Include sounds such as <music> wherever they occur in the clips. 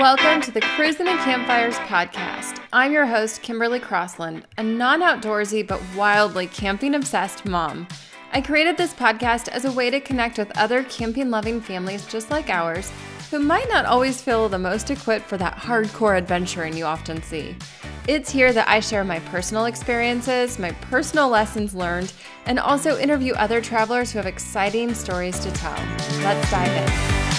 Welcome to the Cruising and Campfires podcast. I'm your host, Kimberly Crossland, a non outdoorsy but wildly camping obsessed mom. I created this podcast as a way to connect with other camping loving families just like ours who might not always feel the most equipped for that hardcore adventuring you often see. It's here that I share my personal experiences, my personal lessons learned, and also interview other travelers who have exciting stories to tell. Let's dive in.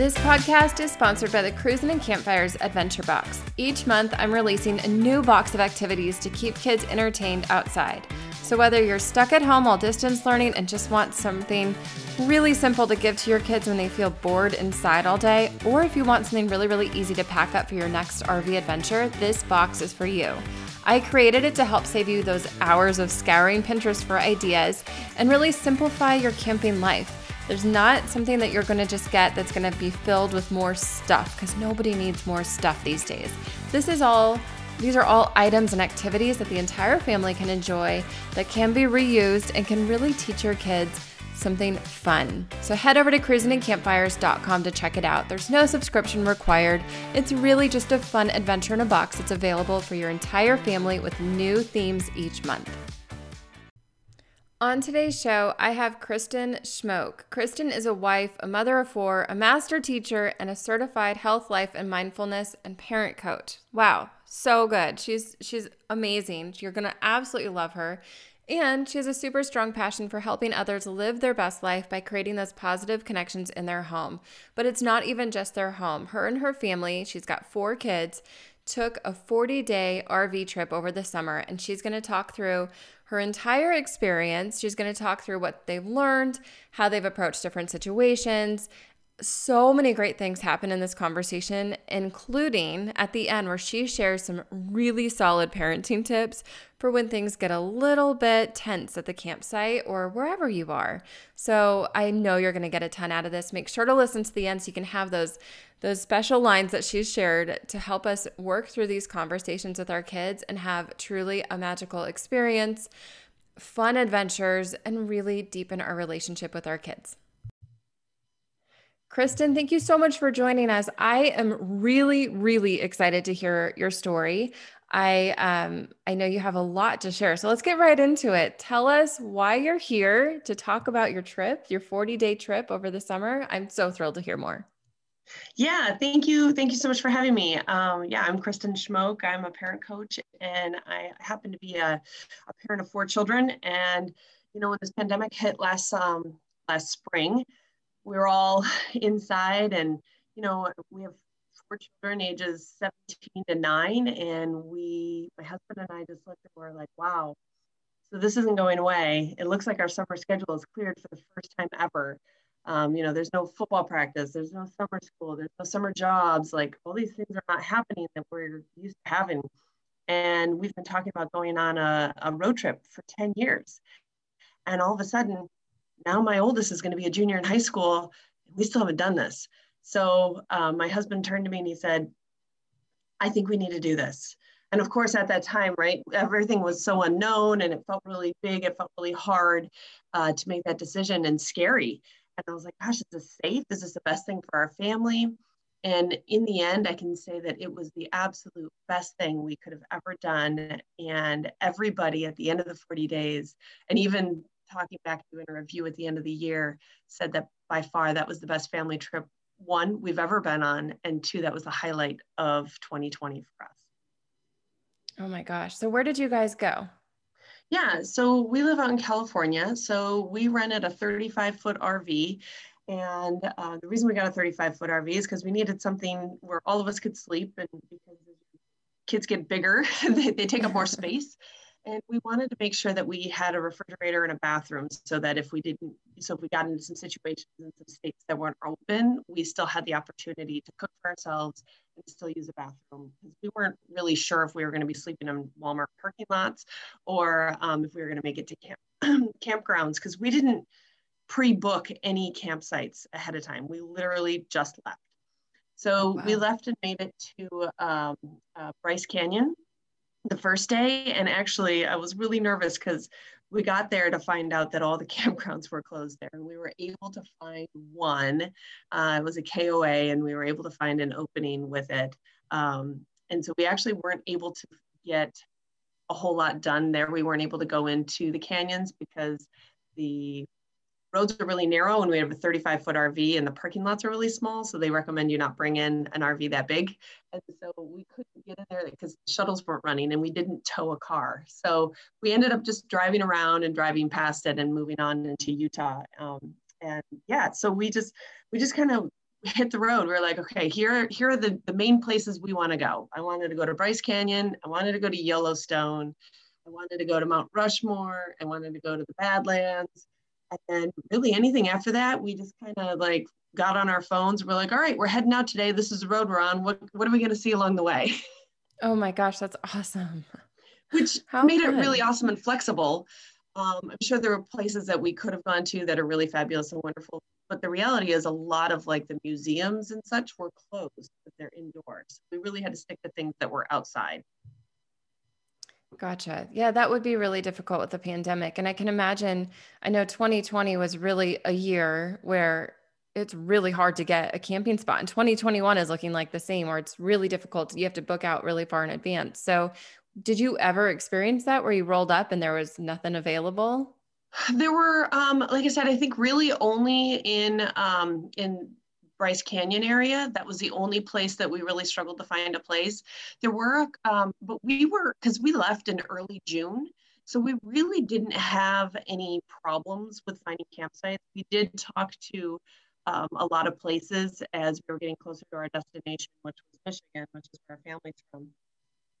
This podcast is sponsored by the Cruising and Campfires Adventure Box. Each month, I'm releasing a new box of activities to keep kids entertained outside. So, whether you're stuck at home while distance learning and just want something really simple to give to your kids when they feel bored inside all day, or if you want something really, really easy to pack up for your next RV adventure, this box is for you. I created it to help save you those hours of scouring Pinterest for ideas and really simplify your camping life. There's not something that you're to just get that's to be filled with more stuff because nobody needs more stuff these days. This is all these are all items and activities that the entire family can enjoy that can be reused and can really teach your kids something fun. So head over to cruisingandcampfires.com to check it out. There's no subscription required. It's really just a fun adventure in a box that's available for your entire family with new themes each month. On today's show, I have Kristin Schmoke. Kristin is a wife, a mother of four, a master teacher, and a certified health, life, and mindfulness and parent coach. Wow, so good. She's she's amazing. You're gonna absolutely love her. And she has a super strong passion for helping others live their best life by creating those positive connections in their home. But it's not even just their home. Her and her family, she's got four kids, took a 40 day RV trip over the summer, and she's to talk through her entire experience. She's going to talk through what they've learned, how they've approached different situations. So many great things happen in this conversation, including at the end where she shares some really solid parenting tips for when things get a little bit tense at the campsite or wherever you are. So I know you're going to get a ton out of this. Make sure to listen to the end so you can have those those special lines that she's shared to help us work through these conversations with our kids and have truly a magical experience, fun adventures, and really deepen our relationship with our kids. Kristin, thank you so much for joining us. I am really, really excited to hear your story. I um I know you have a lot to share. So let's get right into it. Tell us why you're here to talk about your trip, your 40-day trip over the summer. I'm so thrilled to hear more. Yeah, thank you. Thank you so much for having me. Um, yeah, I'm Kristin Schmoke. I'm a parent coach and I happen to be a, a parent of four children. And, you know, when this pandemic hit last, um, last spring, we were all <laughs> inside and, you know, we have four children ages 17 to nine. And we, my husband and I just looked and we're like, wow, so this isn't going away. It looks like our summer schedule is cleared for the first time ever. Um, you know, there's no football practice, there's no summer school, there's no summer jobs. Like all these things are not happening that we're used to having. And we've been talking about going on a, a road trip for 10 years. And all of a sudden, now my oldest is going to be a junior in high school. We still haven't done this. So um, my husband turned to me and he said, I think we need to do this. And of course, at that time, right, everything was so unknown and it felt really big. It felt really hard uh, to make that decision and scary. And I was like, gosh, is this safe? Is this the best thing for our family? And in the end, I can say that it was the absolute best thing we could have ever done. And everybody at the end of the 40 days, and even talking back to you in a review at the end of the year, said that by far that was the best family trip, one, we've ever been on, and two, that was the highlight of 2020 for us. Oh my gosh. So, where did you guys go? Yeah, so we live out in California. So we rented a 35 foot RV. And uh, the reason we got a 35 foot RV is because we needed something where all of us could sleep. And because kids get bigger, <laughs> they, they take up more space. And we wanted to make sure that we had a refrigerator and a bathroom so that if we didn't, so if we got into some situations in some states that weren't open, we still had the opportunity to cook for ourselves and still use a bathroom. Because we weren't really sure if we were going to be sleeping in Walmart parking lots or um, if we were going to make it to camp <clears throat> campgrounds because we didn't pre-book any campsites ahead of time. We literally just left. So wow. we left and made it to um, uh, Bryce Canyon the first day and actually i was really nervous because we got there to find out that all the <laughs> campgrounds were closed there and we were able to find one uh, it was a koa and we were able to find an opening with it um, and so we actually weren't able to get a whole lot done there. We weren't able to go into the canyons because the roads are really narrow and we have a 35 foot RV and the parking lots are really small. So they recommend you not bring in an RV that big. And so we couldn't get in there because shuttles weren't running and we didn't tow a car. So we ended up just driving around and driving past it and moving on into Utah. Um, and yeah, so we just, we just kind of hit the road. We are like, okay, here, here are the, the main places we want to go. I wanted to go to Bryce Canyon. I wanted to go to Yellowstone. I wanted to go to Mount Rushmore. I wanted to go to the Badlands and then really anything after that, we just kind of like got on our phones. We're like, all right, we're heading out today. This is the road we're on. What what are we going to see along the way? <laughs> Oh my gosh, that's awesome. Which <laughs> How made fun. it really awesome and flexible. Um, I'm sure there were places that we could have gone to that are really fabulous and wonderful. But the reality is, a lot of like the museums and such were closed, but they're indoors. We really had to stick to things that were outside. Gotcha. Yeah, that would be really difficult with the pandemic. And I can imagine, I know 2020 was really a year where it's really hard to get a camping spot. And 2021 is looking like the same, where it's really difficult. You have to book out really far in advance. So, did you ever experience that where you rolled up and there was nothing available? There were, um, like I said, I think really only in um, in Bryce Canyon area. That was the only place that we really struggled to find a place. There were, um, but we were, because we left in early June. So we really didn't have any problems with finding campsites. We did talk to um, a lot of places as we were getting closer to our destination, which was Michigan, which is where our family's from.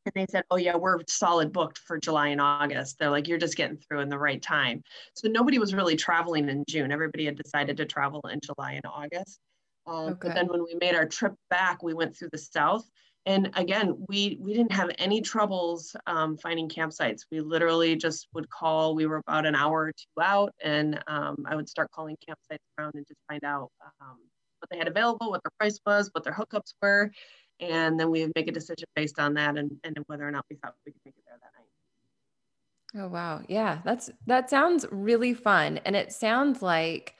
And they said, oh, yeah, we're solid booked for July and August. They're like, you're just getting through in the right time. So nobody was really traveling in June. Everybody had decided to travel in July and August. Um, okay. But then when we made our trip back, we went through the south. And again, we, we didn't have any troubles um, finding campsites. We literally just would call. We were about an hour or two out, and um, I would start calling campsites around and just find out um, what they had available, what their price was, what their hookups were. And then we would make a decision based on that and, and whether or not we thought we could make it there that night. Oh wow. Yeah, that's that sounds really fun. And it sounds like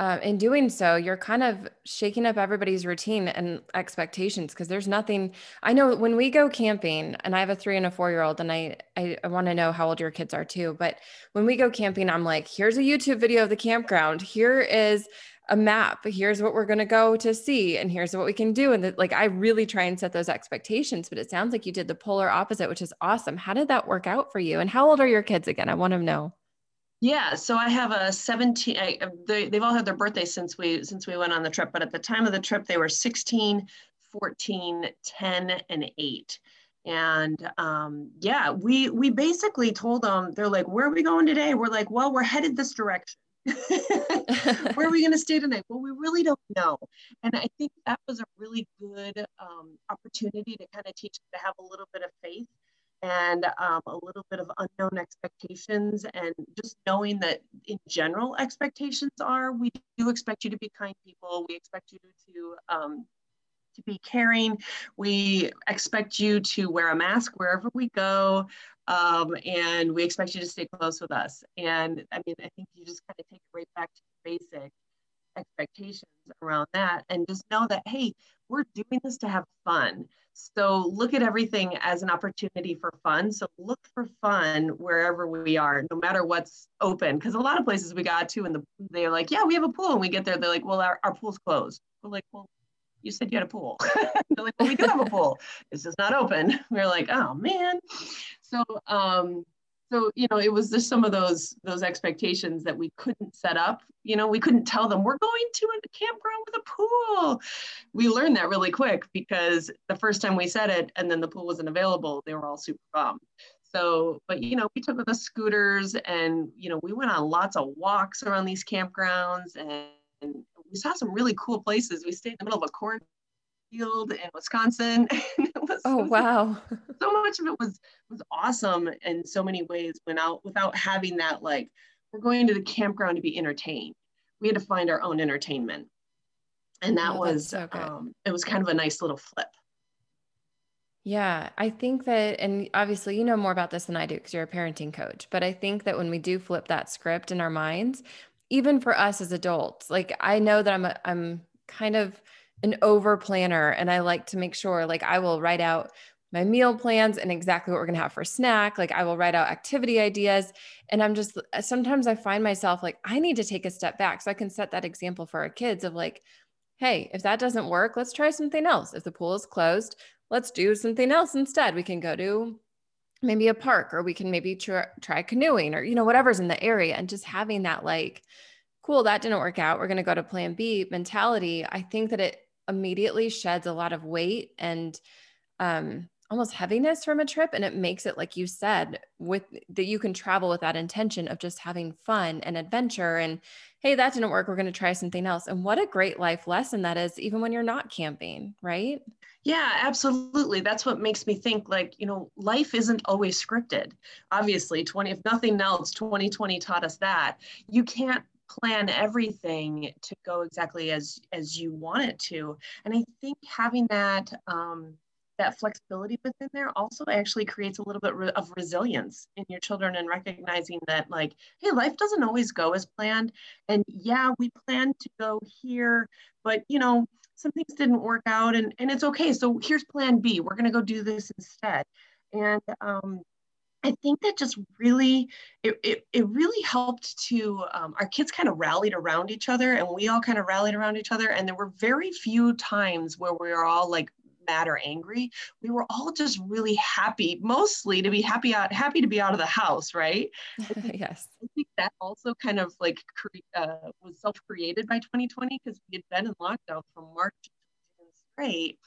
uh, in doing so, you're kind of shaking up everybody's routine and expectations because there's nothing. I know when we go camping, and I have a three and a four year old, and I I, I want to know how old your kids are too. But when we go camping, I'm like, here's a YouTube video of the campground. Here is a map. Here's what we're going to go to see, and here's what we can do. And the, like, I really try and set those expectations. But it sounds like you did the polar opposite, which is awesome. How did that work out for you? And how old are your kids again? I want to know. Yeah, so I have a 17. I, they, they've all had their birthdays since we since we went on the trip, but at the time of the trip, they were 16, 14, 10, and 8. And um, yeah, we we basically told them they're like, "Where are we going today?" We're like, "Well, we're headed this direction." <laughs> Where are we going to stay tonight? Well, we really don't know. And I think that was a really good um, opportunity to kind of teach them to have a little bit of faith and um, a little bit of unknown expectations and just knowing that in general expectations are we do expect you to be kind people. We expect you to um, to be caring. We expect you to wear a mask wherever we go um, and we expect you to stay close with us. And i mean i think you just kind of take it right back to basic expectations around that and just know that hey we're doing this to have fun so look at everything as an opportunity for fun. So look for fun wherever we are, no matter what's open. Because a lot of places we got to, and the, they're like, yeah, we have a pool. And we get there, they're like, well, our, our pool's closed. We're like, well, you said you had a pool. <laughs> they're like, well, we do have a pool. It's just not open. <laughs> We're like, oh man. So um, so you know it was just some of those those expectations that we couldn't set up. You know we couldn't tell them we're going to a campground with a pool. We learned that really quick because the first time we said it and then the pool wasn't available they were all super bummed. So but you know we took the scooters and you know we went on lots of walks around these campgrounds and, we saw some really cool places. We stayed in the middle of a cornfield in wisconsin <laughs> was, oh wow. so much of it was was awesome in so many ways without without having that like we're going to the campground to be entertained. We had to find our own entertainment. And that oh, was so um, it was kind of a nice little flip. Yeah, I think that, and obviously you know more about this than I do because you're a parenting coach, but I think that when we do flip that script in our minds, even for us as adults, like I know that I'm a, I'm kind of an over planner and I like to make sure like I will write out my meal plans and exactly what we're going to have for snack. Like I will write out activity ideas. And I'm just, uh, sometimes I find myself like, I need to take a step back so I can set that example for our kids of like, hey, if that doesn't work, let's try something else. If the pool is closed, let's do something else instead. We can go to maybe a park or we can maybe try, try canoeing or, you know, whatever's in the area. And just having that like, cool, that didn't work out. We're going to go to plan B mentality. I think that it immediately sheds a lot of weight and, um, almost heaviness from a trip and it makes it like you said with that you can travel with that intention of just having fun and adventure and hey that didn't work we're going to try something else. And what a great life lesson that is even when you're not camping right? Yeah absolutely. That's what makes me think like you know life isn't always scripted. Obviously 20 if nothing else 2020 taught us that. You can't plan everything to go exactly as as you want it to. And i think having that um that flexibility within there also actually creates a little bit of resilience in your children and recognizing that like hey life doesn't always go as planned. And yeah we planned to go here but you know some things didn't work out and, and it's okay. So here's plan b. We're going to go do this instead. And um, I think that just really, it, it, it really helped to, um, our kids kind of rallied around each other and we all kind of rallied around each other. And there were very few times where we were all like mad or angry. We were all just really happy, mostly to be happy out, happy to be out of the house, right? <laughs> yes. I think that also kind of like cre- uh, was self-created by 2020 because we had been in lockdown from March straight,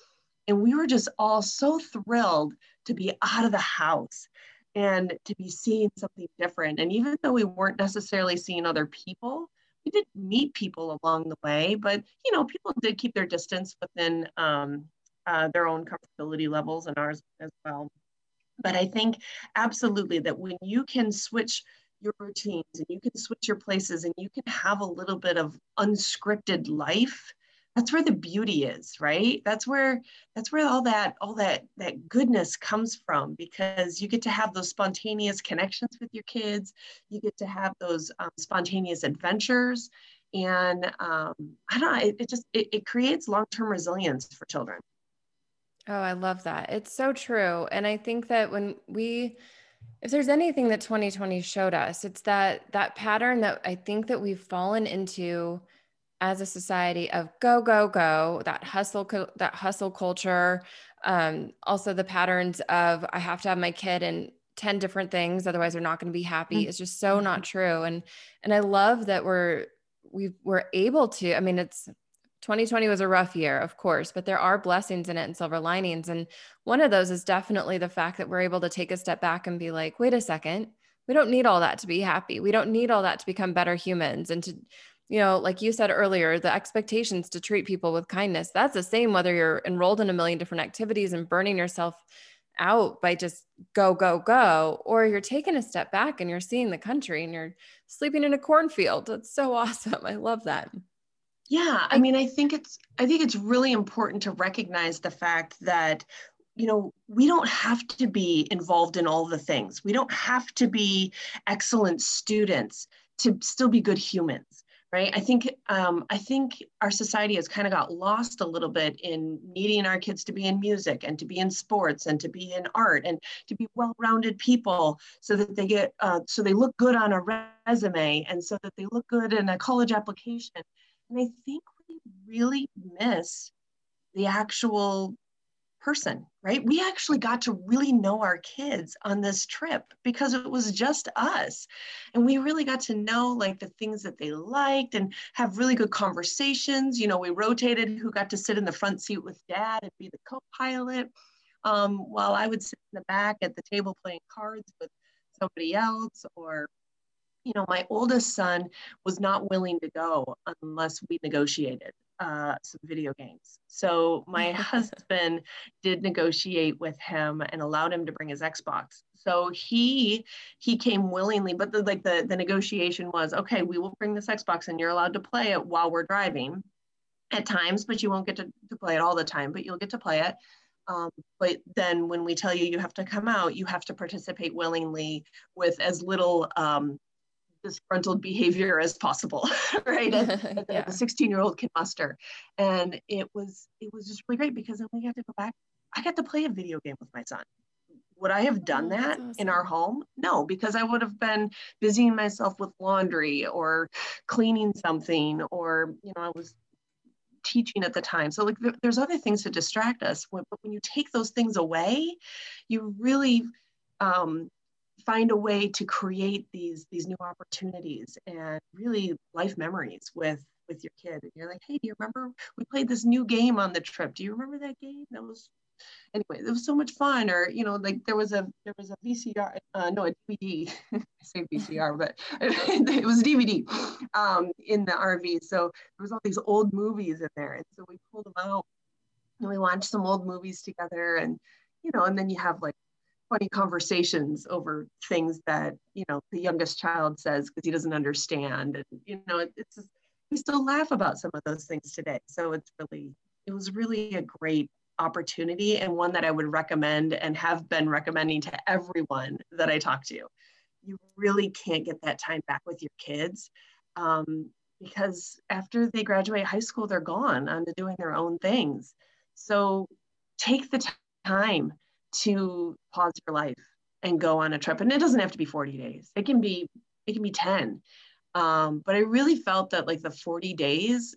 and we were just all so thrilled to be out of the house and to be seeing something different. And even though we weren't necessarily seeing other people, we did meet people along the way, but you know, people did keep their distance within um, uh, their own comfortability levels and ours as well. But I think absolutely that when you can switch your routines and you can switch your places and you can have a little bit of unscripted life that's where the beauty is right that's where that's where all that all that that goodness comes from because you get to have those spontaneous connections with your kids you get to have those um, spontaneous adventures and um, i don't know it, it just it, it creates long-term resilience for children Oh, I love that. It's so true. And I think that when we if there's anything that 2020 showed us, it's that that pattern that I think that we've fallen into as a society of go go go, that hustle that hustle culture, um also the patterns of I have to have my kid in 10 different things otherwise they're not going to be happy mm-hmm. is just so not true and and I love that we're we we're able to I mean it's 2020 was a rough year, of course, but there are blessings in it and silver linings. And one of those is definitely the fact that we're able to take a step back and be like, wait a second, we don't need all that to be happy. We don't need all that to become better humans and to, you know, like you said earlier, the expectations to treat people with kindness. That's the same whether you're enrolled in a million different activities and burning yourself out by just go, go, go, or you're taking a step back and you're seeing the country and you're sleeping in a cornfield. That's so <laughs> awesome. I love that. Yeah, I mean, I think it's I think it's really important to recognize the fact that you know we don't have to be involved in all the things. We don't have to be excellent students to still be good humans, right? I think um, I think our society has kind of got lost a little bit in needing our kids to be in music and to be in sports and to be in art and to be well-rounded people so that they get uh, so they look good on a resume and so that they look good in a college application and I think we really miss the actual person, right? We actually got to really know our kids on this trip because it was just us. And we really got to know like the things that they liked and have really good conversations. You know, we rotated who got to sit in the front seat with dad and be the co pilot, um, while I would sit in the back at the table playing cards with somebody else or you know, my oldest son was not willing to go unless we negotiated uh, some video games. So my <laughs> husband did negotiate with him and allowed him to bring his Xbox. So he he came willingly, but the, like the the negotiation was okay. We will bring this Xbox and you're allowed to play it while we're driving at times, but you won't get to, to play it all the time. But you'll get to play it. Um, but then when we tell you you have to come out, you have to participate willingly with as little um, disgruntled behavior as possible, <laughs> right? As, <laughs> yeah. a 16 year old can muster. And it was, it was just really great because then we got to go back. I got to play a video game with my son. Would I have done oh, that awesome. in our home? No, because I would have been busying myself with laundry or cleaning something, or, you know, I was teaching at the time. So like there's other things to distract us. When, but when you take those things away, you really um, find a way to create these these new opportunities and really life memories with with your kid. And you're like, hey, do you remember we played this new game on the trip? Do you remember that game? That was anyway, it was so much fun. Or you know, like there was a there was a VCR, uh, no, a DVD. <laughs> I say VCR, but <laughs> it was DVD um, in the RV. So there was all these old movies in there, and so we pulled them out and we watched some old movies together, and you know, and then you have like funny conversations over things that you know the youngest child says because he doesn't understand and you know it, it's just, we still laugh about some of those things today. So it's really it was really a great opportunity and one that i would recommend and have been recommending to everyone that i talk to. You really can't get that time back with your kids um, because after they graduate high school they're gone on to doing their own things. So take the time to pause your life and go on a trip. And it doesn't have to be 40 days. It can be it can be 10 um, but i really felt that like the 40 days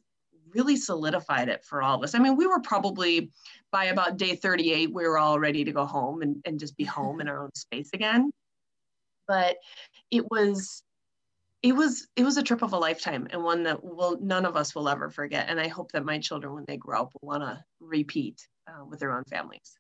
really solidified it for all of us. I mean we were probably by about day 38 we were all ready to go home and, and just be home in our own space again. But it was it was it was a trip of a lifetime and one that will none of us will ever forget. And i hope that my children when they grow up will want to repeat uh, with their own families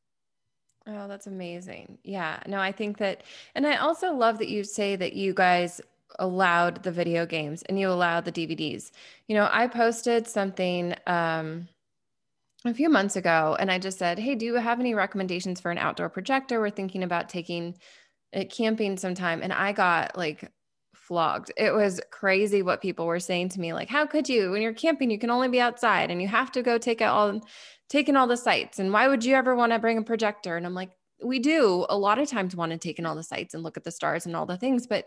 Oh, that's amazing. Yeah. No, I think that, and I also love that you say that you guys allowed the video games and you allowed the DVDs. You know, I posted something um, a few months ago and I just said, Hey, do you have any recommendations for an outdoor projector? We're thinking about taking it camping sometime. And I got like flogged. It was crazy what people were saying to me. Like, how could you? When you're camping, you can only be outside and you have to go take out all taking all the sights and why would you ever want to bring a projector and i'm like we do a lot of times want to take in all the sights and look at the stars and all the things but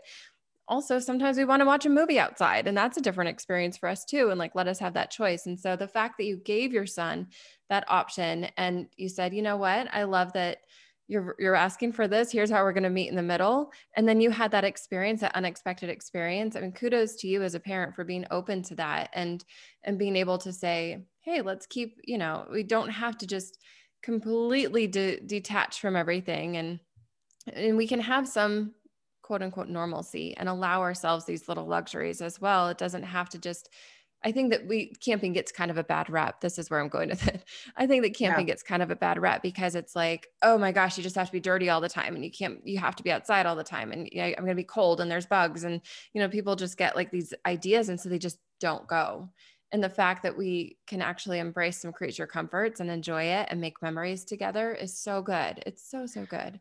also sometimes we want to watch a movie outside and that's a different experience for us too and like let us have that choice and so the fact that you gave your son that option and you said you know what i love that you're you're asking for this here's how we're going to meet in the middle. And then you had that experience that unexpected experience. I mean kudos to you as a parent for being open to that and and being able to say hey let's keep you know we don't have to just completely de- detach from everything. And and we can have some quote unquote normalcy and allow ourselves these little luxuries as well. It doesn't have to just I think that we camping gets kind of a bad rep. This is where I'm going with it. <laughs> I think that camping yeah. gets kind of a bad rep because it's like, oh my gosh, you just have to be dirty all the time and you can't you have to be outside all the time and yeah, I'm going to be cold and there's bugs and you know people just get like these ideas and so they just don't go. And the fact that we can actually embrace some creature comforts and enjoy it and make memories together is so good. It's so so good.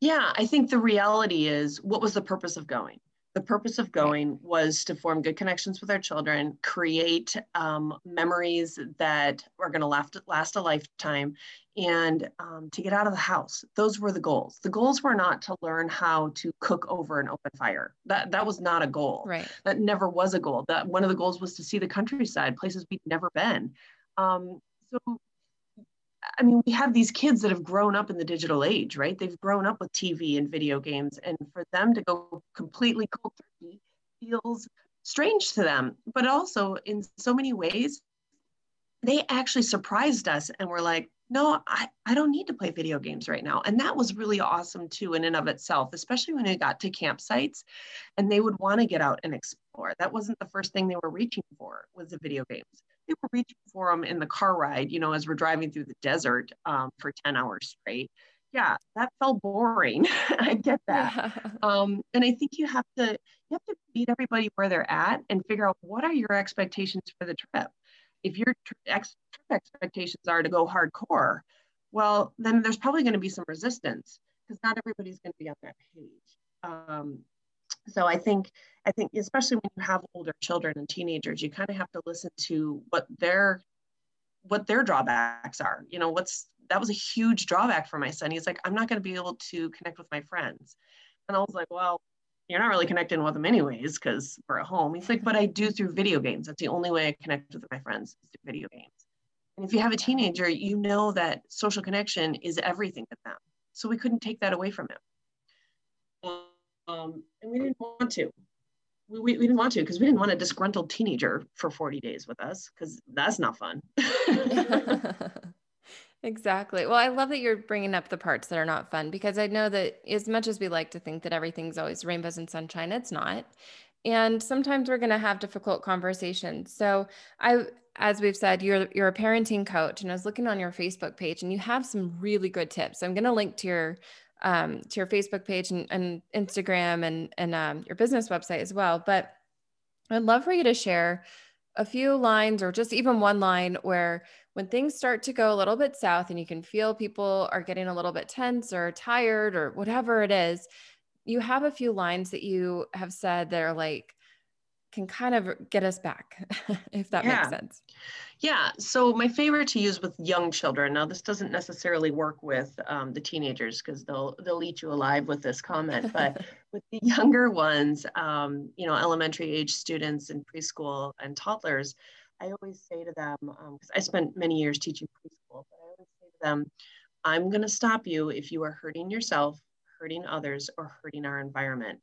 Yeah, I think the reality is what was the purpose of going? The purpose of going was to form good connections with our children, create um, memories that are going to last, last a lifetime, and um, to get out of the house. Those were the goals. The goals were not to learn how to cook over an open fire. That that was not a goal. Right. That never was a goal. That one of the goals was to see the countryside, places we'd never been. Um, so I mean, we have these kids that have grown up in the digital age, right? They've grown up with TV and video games, and for them to go completely cold turkey feels strange to them. But also, in so many ways, they actually surprised us and were like, no, I, I don't need to play video games right now. And that was really awesome too, in and of itself, especially when they got to campsites and they would want to get out and explore. That wasn't the first thing they were reaching for was the video games they were reaching for them in the car ride, you know, as we're driving through the desert um, for 10 hours straight. Yeah, that felt boring. <laughs> I get that. Yeah. <laughs> Um, and I think you have to you have to meet everybody where they're at and figure out what are your expectations for the trip. If your trip expectations are to go hardcore, well, then there's probably going to be some resistance because not everybody's going to be on that page. Um, so i think i think especially when you have older children and teenagers you kind of have to listen to what their what their drawbacks are you know what's that was a huge drawback for my son. He's like, I'm not going to be able to connect with my friends. And I was like, well, you're not really connecting with them anyways because we're at home. He's like, but I do through video games. That's the only way I connect with my friends is through video games. And if you have a teenager, you know that social connection is everything to them. So we couldn't take that away from him. Um, and we didn't want to. We, we, we didn't want to because we didn't want a disgruntled teenager for 40 days with us because that's not fun. <laughs> <laughs> Exactly. Well, I love that you're bringing up the parts that are not fun because I know that as much as we like to think that everything's always rainbows and sunshine, it's not. And sometimes we're going to have difficult conversations. So, I as we've said, you're you're a parenting coach and I was looking on your Facebook page and you have some really good tips. I'm going to link to your um, to your Facebook page and, and Instagram and and um, your business website as well. But I'd love for you to share a few lines or just even one line where when things start to go a little bit south and you can feel people are getting a little bit tense or tired or whatever it is, you have a few lines that you have said that are like, can kind of get us back, <laughs> if that yeah. makes sense. Yeah. So my favorite to use with young children. Now, this doesn't necessarily work with um, the teenagers because they'll they'll eat you alive with this comment. But <laughs> with the younger ones, um, you know, elementary age students and preschool and toddlers, I always say to them, because um, I spent many years teaching preschool, but I always say to them, I'm going to stop you if you are hurting yourself, hurting others, or hurting our environment.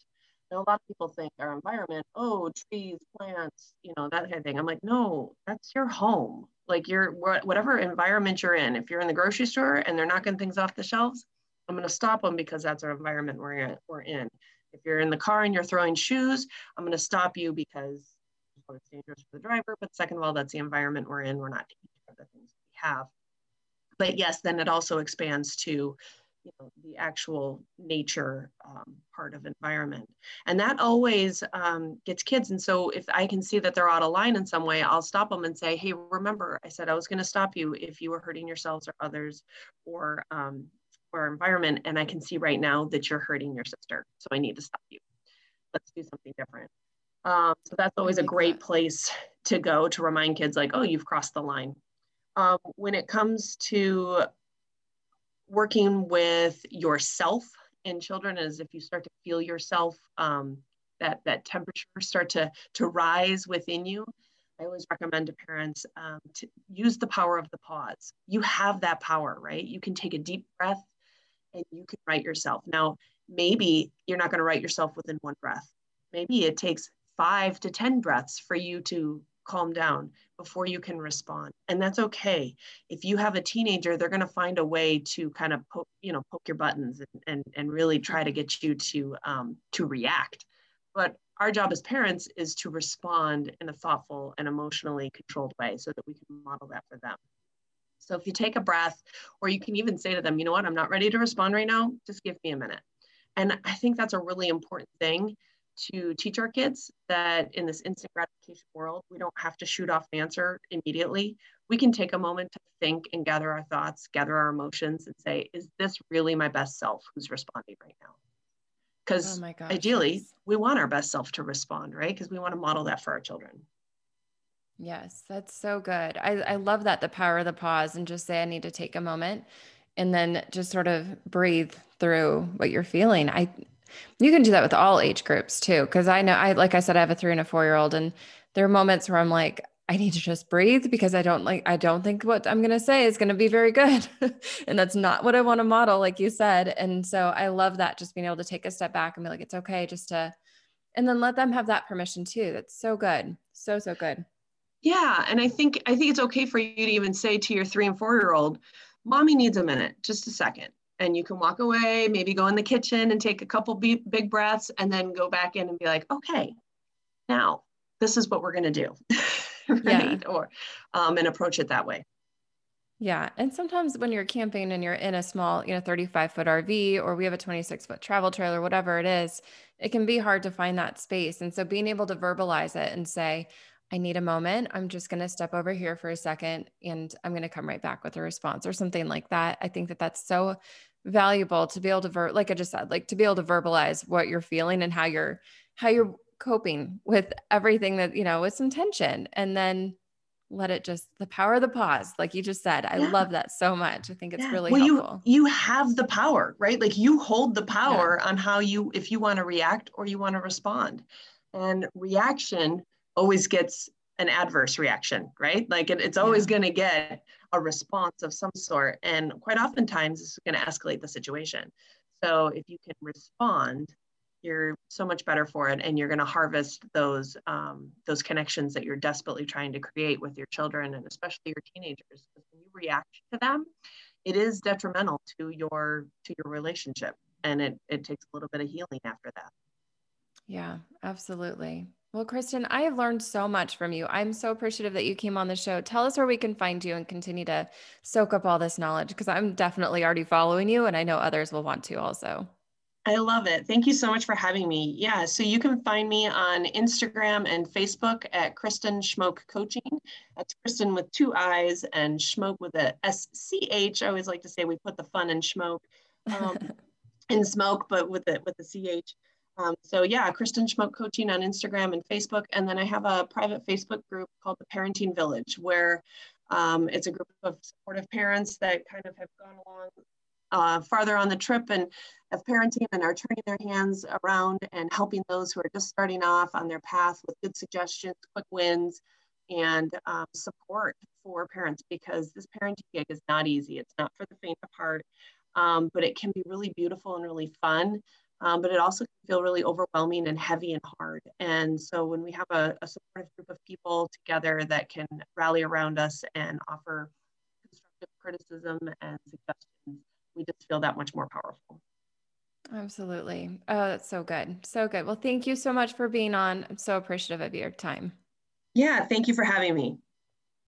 A lot of people think our environment, oh, trees, plants, you know, that kind of thing. I'm like, no, that's your home. Like your whatever environment you're in. If you're in the grocery store and they're knocking things off the shelves, I'm going to stop them because that's our environment we're in. We're in. If you're in the car and you're throwing shoes, I'm going to stop you because it's dangerous for the driver, but second of all, that's the environment we're in. We're not taking care of the things we have. But yes, then it also expands to you know, the actual nature um, part of environment. And that always um, gets kids. And so if I can see that they're out of line in some way, I'll stop them and say, hey, remember, I said I was going to stop you if you were hurting yourselves or others or um, or environment. And I can see right now that you're hurting your sister. So I need to stop you. Let's do something different. Um, so that's always a great place to go to remind kids like, oh, you've crossed the line. Um, when it comes to working with yourself in children is if you start to feel yourself, um, that, that temperature start to, to rise within you, I always recommend to parents um, to use the power of the pause. You have that power, right? You can take a deep breath and you can right yourself. Now, maybe you're not going to right yourself within one breath. Maybe it takes five to 10 breaths for you to calm down before you can respond. And that's okay. If you have a teenager, they're going to find a way to kind of poke, you know, poke your buttons and, and, and really try to get you to, um, to react. But our job as parents is to respond in a thoughtful and emotionally controlled way so that we can model that for them. So if you take a breath, or you can even say to them, you know what, I'm not ready to respond right now, just give me a minute. And I think that's a really important thing to teach our kids that in this instant gratification world, we don't have to shoot off an answer immediately. We can take a moment to think and gather our thoughts, gather our emotions, and say, is this really my best self who's responding right now? Because oh ideally, yes. we want our best self to respond, right? Because we want to model that for our children. Yes, that's so good. I, I love that the power of the pause and just say, I need to take a moment and then just sort of breathe through what you're feeling. I you can do that with all age groups too. Cause I know I like I said, I have a three and a four year old and there are moments where I'm like, I need to just breathe because I don't like I don't think what I'm gonna say is gonna be very good. <laughs> and that's not what I want to model, like you said. And so I love that just being able to take a step back and be like, it's okay just to and then let them have that permission too. That's so good. So, so good. Yeah. And I think I think it's okay for you to even say to your three and four year old, mommy needs a minute, just a second and you can walk away, maybe go in the kitchen and take a couple big breaths and then go back in and be like, okay, now this is what we're going to do. <laughs> right. Yeah. Or, um, and approach it that way. Yeah. And sometimes when you're camping and you're in a small, you know, 35 foot RV or we have a 26 foot travel trailer, whatever it is, it can be hard to find that space. And so being able to verbalize it and say, I need a moment. I'm just going to step over here for a second and I'm going to come right back with a response or something like that. I think that that's so valuable to be able to ver- like I just said, like to be able to verbalize what you're feeling and how you're how you're coping with everything that, you know, with some tension and then let it just the power of the pause like you just said i yeah. love that so much i think it's yeah. really well, helpful you you have the power right like you hold the power yeah. on how you if you want to react or you want to respond and reaction always gets an adverse reaction right like it, it's always going to get a response of some sort and quite oftentimes it's going to escalate the situation. So if you can respond you're so much better for it and you're going to harvest those um, those connections that you're desperately trying to create with your children and especially your teenagers because when you react to them it is detrimental to your to your relationship and it, it takes a little bit of healing after that. Yeah absolutely well kristin i have learned so much from you i'm so appreciative that you came on the show tell us where we can find you and continue to soak up all this knowledge because i'm definitely already following you and i know others will want to also I love it. Thank you so much for having me. Yeah, so you can find me on Instagram and Facebook at Kristin Schmoke Coaching. That's Kristin with two I's and Schmoke with a S C H. I always like to say we put the fun in Schmoke um, <laughs> in smoke, but with the with the C H. Um, so yeah, Kristin Schmoke Coaching on Instagram and Facebook, and then I have a private Facebook group called the Parenting Village, where um, it's a group of supportive parents that kind of have gone along uh, farther on the trip and of parenting and are turning their hands around and helping those who are just starting off on their path with good suggestions, quick wins, and um, support for parents because this parenting gig is not easy. It's not for the faint of heart, um, but it can be really beautiful and really fun. Um, but it also can feel really overwhelming and heavy and hard. And so when we have a, a supportive group of people together that can rally around us and offer constructive criticism and suggestions, we just feel that much more powerful. Absolutely. Oh, that's so good. So good. Well, thank you so much for being on. I'm so appreciative of your time. Yeah, thank you for having me.